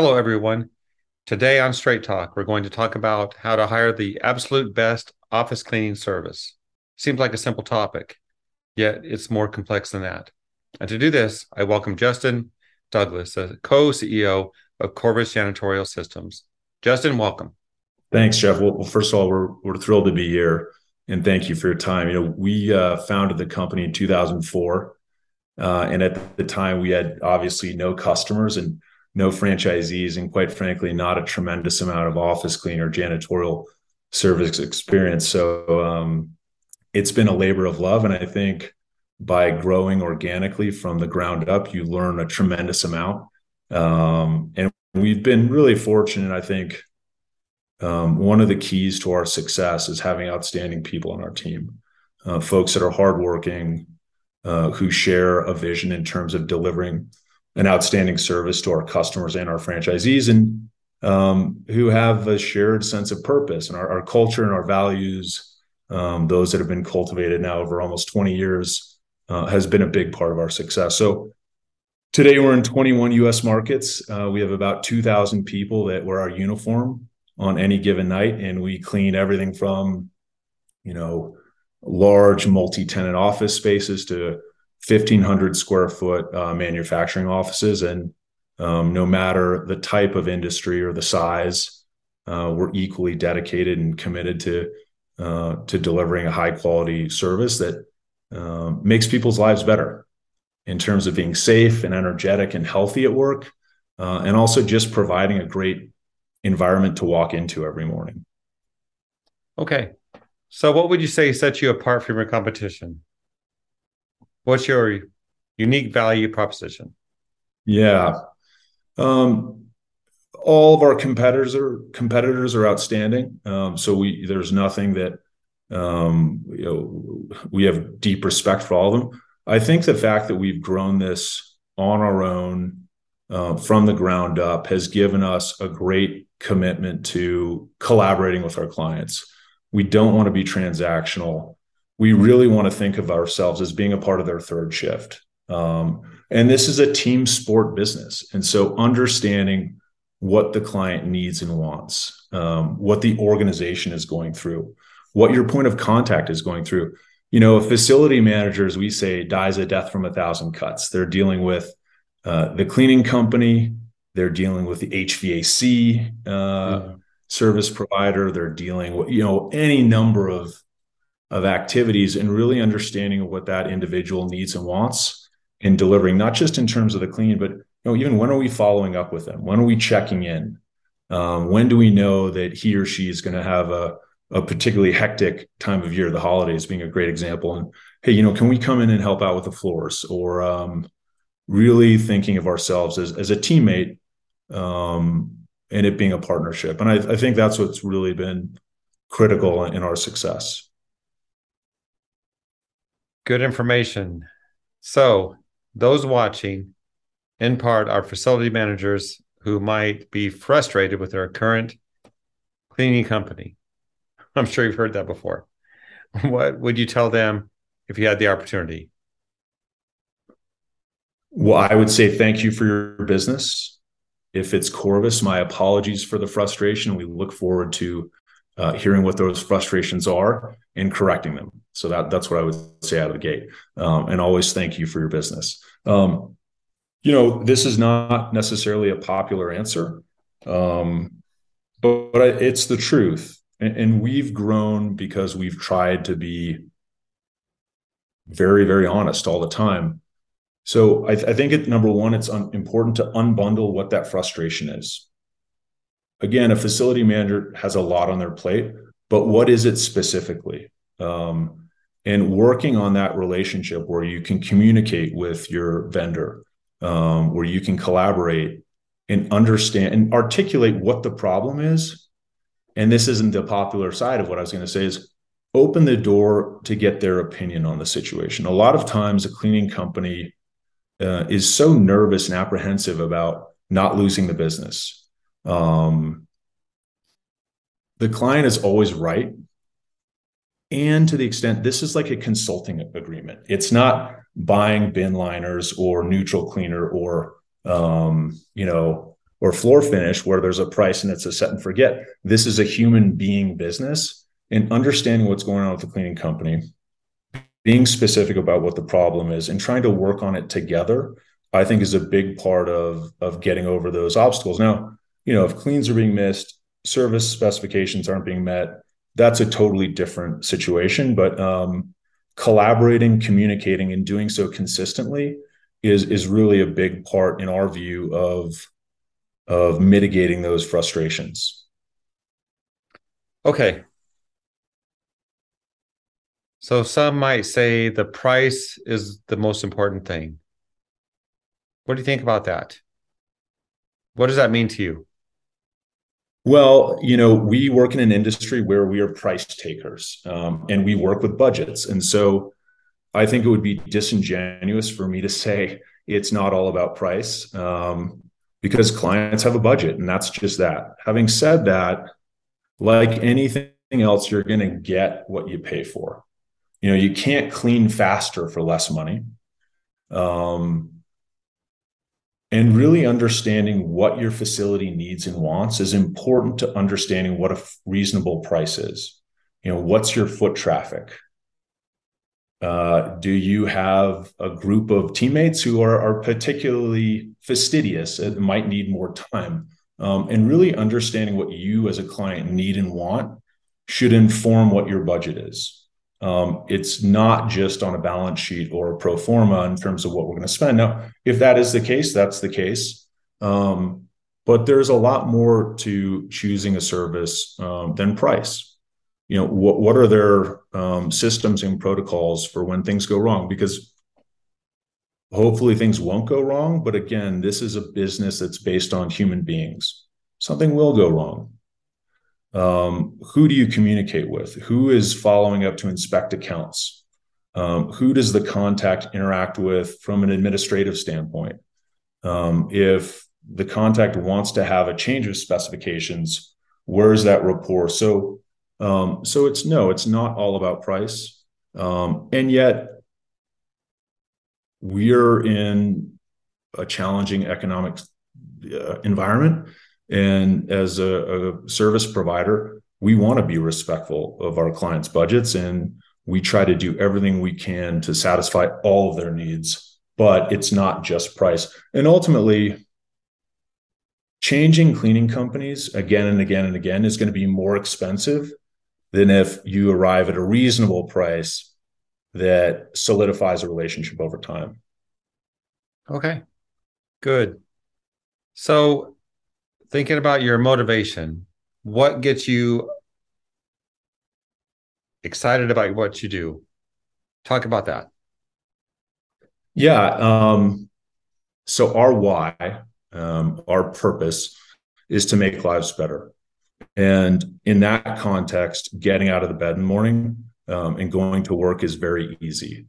Hello, everyone. Today on Straight Talk, we're going to talk about how to hire the absolute best office cleaning service. Seems like a simple topic, yet it's more complex than that. And to do this, I welcome Justin Douglas, the co CEO of Corvus Janitorial Systems. Justin, welcome. Thanks, Jeff. Well, first of all, we're, we're thrilled to be here and thank you for your time. You know, we uh, founded the company in 2004. Uh, and at the time, we had obviously no customers and no franchisees, and quite frankly, not a tremendous amount of office cleaner janitorial service experience. So um, it's been a labor of love. And I think by growing organically from the ground up, you learn a tremendous amount. Um, and we've been really fortunate, I think. Um, one of the keys to our success is having outstanding people on our team, uh, folks that are hardworking, uh, who share a vision in terms of delivering an outstanding service to our customers and our franchisees and um, who have a shared sense of purpose and our, our culture and our values um, those that have been cultivated now over almost 20 years uh, has been a big part of our success. So today we're in 21 us markets. Uh, we have about 2000 people that wear our uniform on any given night and we clean everything from you know large multi-tenant office spaces to 1,500 square foot uh, manufacturing offices. And um, no matter the type of industry or the size, uh, we're equally dedicated and committed to uh, to delivering a high quality service that um, makes people's lives better in terms of being safe and energetic and healthy at work, uh, and also just providing a great environment to walk into every morning. Okay, so what would you say sets you apart from your competition? What's your unique value proposition? Yeah. Um, all of our competitors are competitors are outstanding. Um, so we there's nothing that um, you know we have deep respect for all of them. I think the fact that we've grown this on our own uh, from the ground up has given us a great commitment to collaborating with our clients. We don't want to be transactional we really want to think of ourselves as being a part of their third shift. Um, and this is a team sport business. And so understanding what the client needs and wants, um, what the organization is going through, what your point of contact is going through. You know, a facility manager, as we say, dies a death from a thousand cuts. They're dealing with uh, the cleaning company, they're dealing with the HVAC uh, mm-hmm. service provider, they're dealing with, you know, any number of of activities and really understanding what that individual needs and wants and delivering not just in terms of the clean but you know even when are we following up with them? When are we checking in? Um, when do we know that he or she is going to have a, a particularly hectic time of year? The holidays being a great example. And hey you know can we come in and help out with the floors? Or um, really thinking of ourselves as, as a teammate um, and it being a partnership. And I, I think that's what's really been critical in our success Good information. So, those watching, in part, are facility managers who might be frustrated with their current cleaning company. I'm sure you've heard that before. What would you tell them if you had the opportunity? Well, I would say thank you for your business. If it's Corvus, my apologies for the frustration. We look forward to uh, hearing what those frustrations are and correcting them. So that that's what I would say out of the gate. Um, and always thank you for your business. Um, you know, this is not necessarily a popular answer, um, but, but, it's the truth. And, and, we've grown because we've tried to be very, very honest all the time. So I, I think it, number one, it's un, important to unbundle what that frustration is. Again, a facility manager has a lot on their plate, but what is it specifically? Um, and working on that relationship where you can communicate with your vendor, um, where you can collaborate and understand and articulate what the problem is. And this isn't the popular side of what I was going to say is open the door to get their opinion on the situation. A lot of times, a cleaning company uh, is so nervous and apprehensive about not losing the business. Um, the client is always right and to the extent this is like a consulting agreement it's not buying bin liners or neutral cleaner or um, you know or floor finish where there's a price and it's a set and forget. This is a human being business and understanding what's going on with the cleaning company, being specific about what the problem is and trying to work on it together, I think is a big part of, of getting over those obstacles. Now, you know, if cleans are being missed, service specifications aren't being met, that's a totally different situation. But um, collaborating, communicating, and doing so consistently is is really a big part in our view of of mitigating those frustrations. Okay. So some might say the price is the most important thing. What do you think about that? What does that mean to you? Well, you know, we work in an industry where we are price takers um, and we work with budgets. And so I think it would be disingenuous for me to say it's not all about price um, because clients have a budget and that's just that. Having said that, like anything else, you're going to get what you pay for. You know, you can't clean faster for less money. Um, and really understanding what your facility needs and wants is important to understanding what a reasonable price is. You know, what's your foot traffic? Uh, do you have a group of teammates who are, are particularly fastidious and might need more time? Um, and really understanding what you as a client need and want should inform what your budget is. Um, it's not just on a balance sheet or a pro forma in terms of what we're going to spend. Now, if that is the case, that's the case. Um, but there's a lot more to choosing a service um, than price. You know, what what are their um, systems and protocols for when things go wrong? Because hopefully things won't go wrong. But again, this is a business that's based on human beings. Something will go wrong um, who do you communicate with? Who is following up to inspect accounts? Um, who does the contact interact with from an administrative standpoint? Um, if the contact wants to have a change of specifications where's that rapport? So um, so it's no it's not all about price. Um, and yet we're in a challenging economic uh, environment and as a, a service provider, we want to be respectful of our clients' budgets and we try to do everything we can to satisfy all of their needs. But it's not just price. And ultimately, changing cleaning companies again and again and again is going to be more expensive than if you arrive at a reasonable price that solidifies a relationship over time. Okay, good. So thinking about your motivation, what gets you excited about what you do? Talk about that. Yeah. Um, so our why, um, our purpose is to make lives better. And in that context, getting out of the bed in the morning um, and going to work is very easy.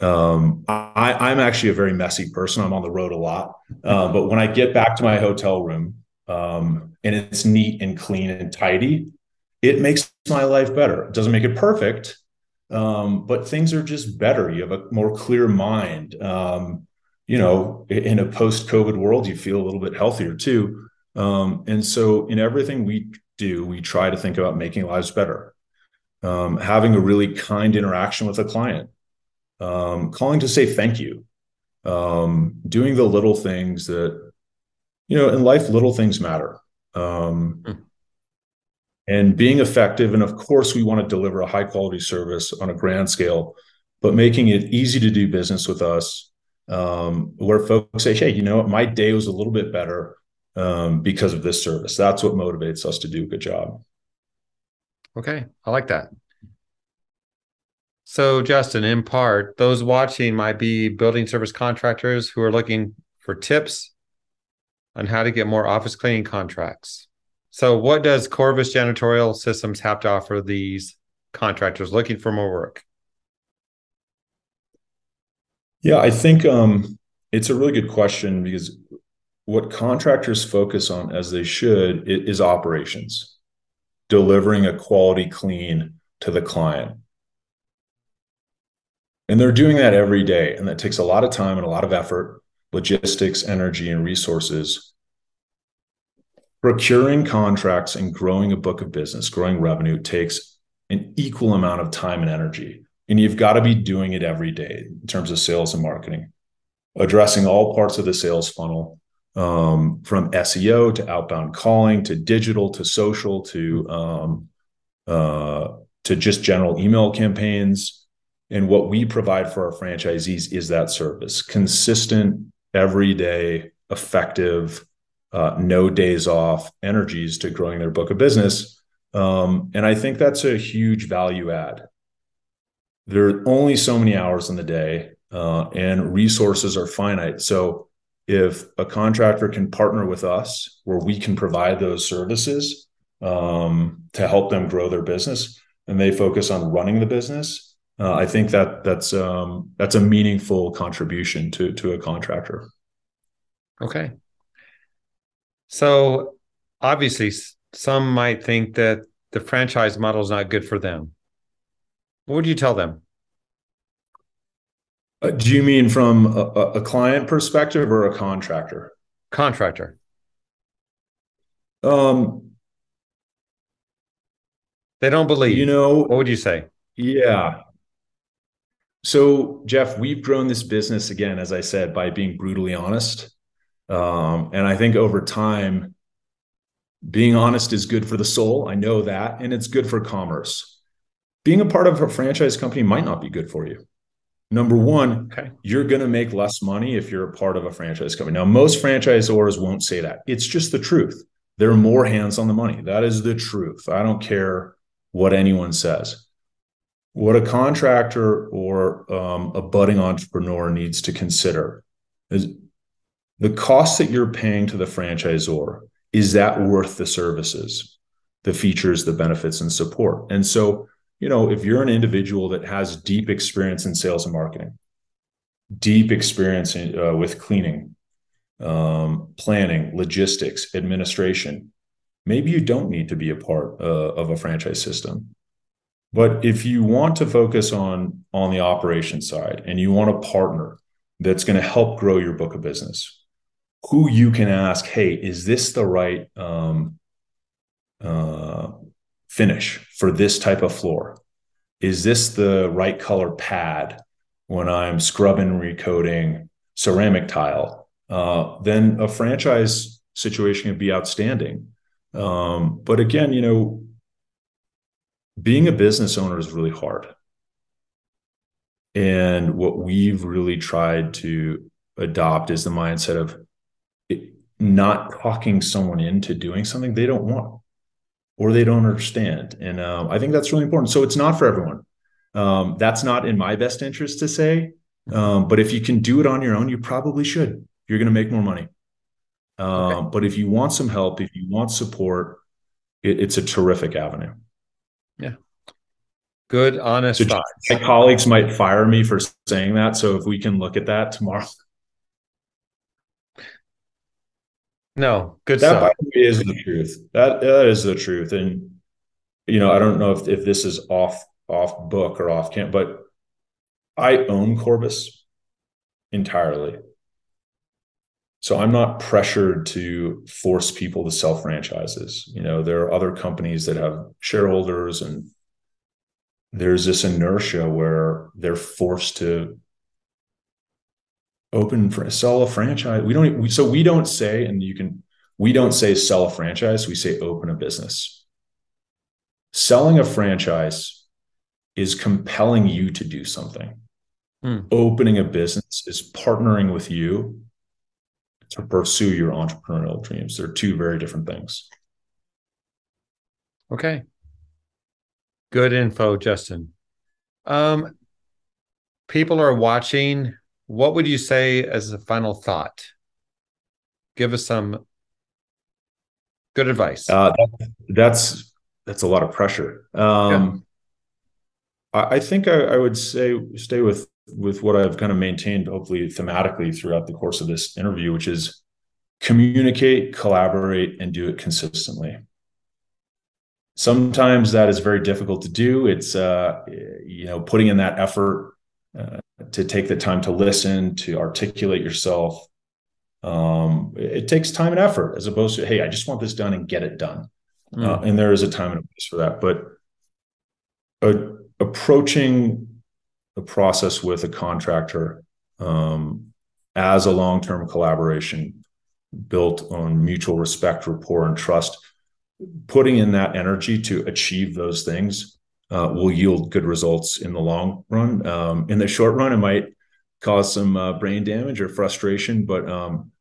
Um, I, am actually a very messy person. I'm on the road a lot. Uh, but when I get back to my hotel room um, and it's neat and clean and tidy, it makes my life better. It doesn't make it perfect, um, but things are just better. You have a more clear mind. Um, you know, in a post COVID world, you feel a little bit healthier too. Um, and so, in everything we do, we try to think about making lives better. Um, having a really kind interaction with a client, um, calling to say thank you, um, doing the little things that, you know, in life, little things matter. Um. And being effective. And of course, we want to deliver a high quality service on a grand scale, but making it easy to do business with us um, where folks say, hey, you know what, my day was a little bit better um, because of this service. That's what motivates us to do a good job. Okay. I like that. So, Justin, in part, those watching might be building service contractors who are looking for tips on how to get more office cleaning contracts. So, what does Corvus Janitorial Systems have to offer these contractors looking for more work? Yeah, I think um, it's a really good question because what contractors focus on, as they should, is operations, delivering a quality clean to the client. And they're doing that every day. And that takes a lot of time and a lot of effort, logistics, energy, and resources. procuring contracts and growing a book of business, growing revenue takes an equal amount of time and energy. And you've got to be doing it every day in terms of sales and marketing, addressing all parts of the sales funnel um, from SEO to outbound calling to digital to social to um, uh, to just general email campaigns. And what we provide for our franchisees is that service consistent, everyday, effective uh, no days off energies to growing their book of business. Um, and I think that's a huge value add. There are only so many hours in the day, uh, and resources are finite. So if a contractor can partner with us where we can provide those services um, to help them grow their business and they focus on running the business uh, i think that that's um, that's a meaningful contribution to to a contractor okay so obviously, some might think that the franchise model is not good for them. What would you tell them? Uh, do you mean from a, a, client perspective or a contractor? Contractor. Um, they don't believe. You know, what would you say? Yeah. So, Jeff, we've grown this business again, as I said, by being brutally honest. Um, and I think over time, being honest is good for the soul. I know that. And it's good for commerce. Being a part of a franchise company might not be good for you. Number one, okay. you're going to make less money if you're a part of a franchise company. Now, most franchisors won't say that. It's just the truth. There are more hands on the money. That is the truth. I don't care what anyone says. What a contractor or um, a budding entrepreneur needs to consider is the cost that you're paying to the franchisor is that worth the services the features the benefits and support? And so you know if you're an individual that has deep experience in sales and marketing deep experience in, uh, with cleaning um, planning logistics administration maybe you don't need to be a part uh, of a franchise system but if you want to focus on on the operation side and you want a partner that's going to help grow your book of business who you can ask, hey, is this the right um, uh, finish for this type of floor? Is this the right color pad when I'm scrubbing recoating ceramic tile? Uh, then a franchise situation would be outstanding. Um, but again, you know, being a business owner is really hard. And what we've really tried to adopt is the mindset of not talking someone into doing something they don't want or they don't understand. And um, I think that's really important. So it's not for everyone. Um, that's not in my best interest to say. Um, but if you can do it on your own, you probably should. You're going to make more money. Um, okay. But if you want some help, if you want support, it, it's a terrific avenue. Yeah. Good, honest so. My colleagues might fire me for saying that. So if we can look at that tomorrow. No, good that stuff. is the truth. That that is the truth. And you know, I don't know if, if this is off off book or off camp, but I own Corvus entirely. So I'm not pressured to force people to sell franchises. You know, there are other companies that have shareholders and there's this inertia where they're forced to open for sell a franchise. We don't we, so we don't say, and you can we don't say sell a franchise. We say open a business. Selling a franchise is compelling you to do something. Mm. Opening a business is partnering with you to pursue your entrepreneurial dreams. They're two very different things. Okay. Good info, Justin. Um, people are watching what would you say as a final thought? Give us some good advice. Uh, that's that's a lot of pressure. Um, yeah. I, I, think I, I, would say stay with with what I've kind of maintained, hopefully thematically throughout the course of this interview, which is communicate, collaborate, and do it consistently. Sometimes that is very difficult to do. It's uh, you know putting in that effort uh, to take the time to listen, to articulate yourself, um, it, takes time and effort as opposed to hey i just want this done and get it done mm. uh, and there is a time and a place for that but uh, approaching the process with a contractor um, as a long-term collaboration built on mutual respect rapport and trust putting in that energy to achieve those things uh, will yield good results in the long run. Um, in the short run it might cause some uh, brain damage or frustration but um,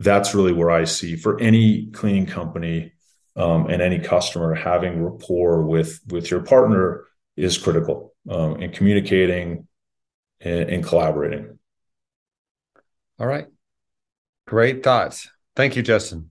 that's really where i see for any cleaning company um, and any customer having rapport with with your partner is critical um, in communicating and, and collaborating. All right. Great thoughts. Thank you, Justin.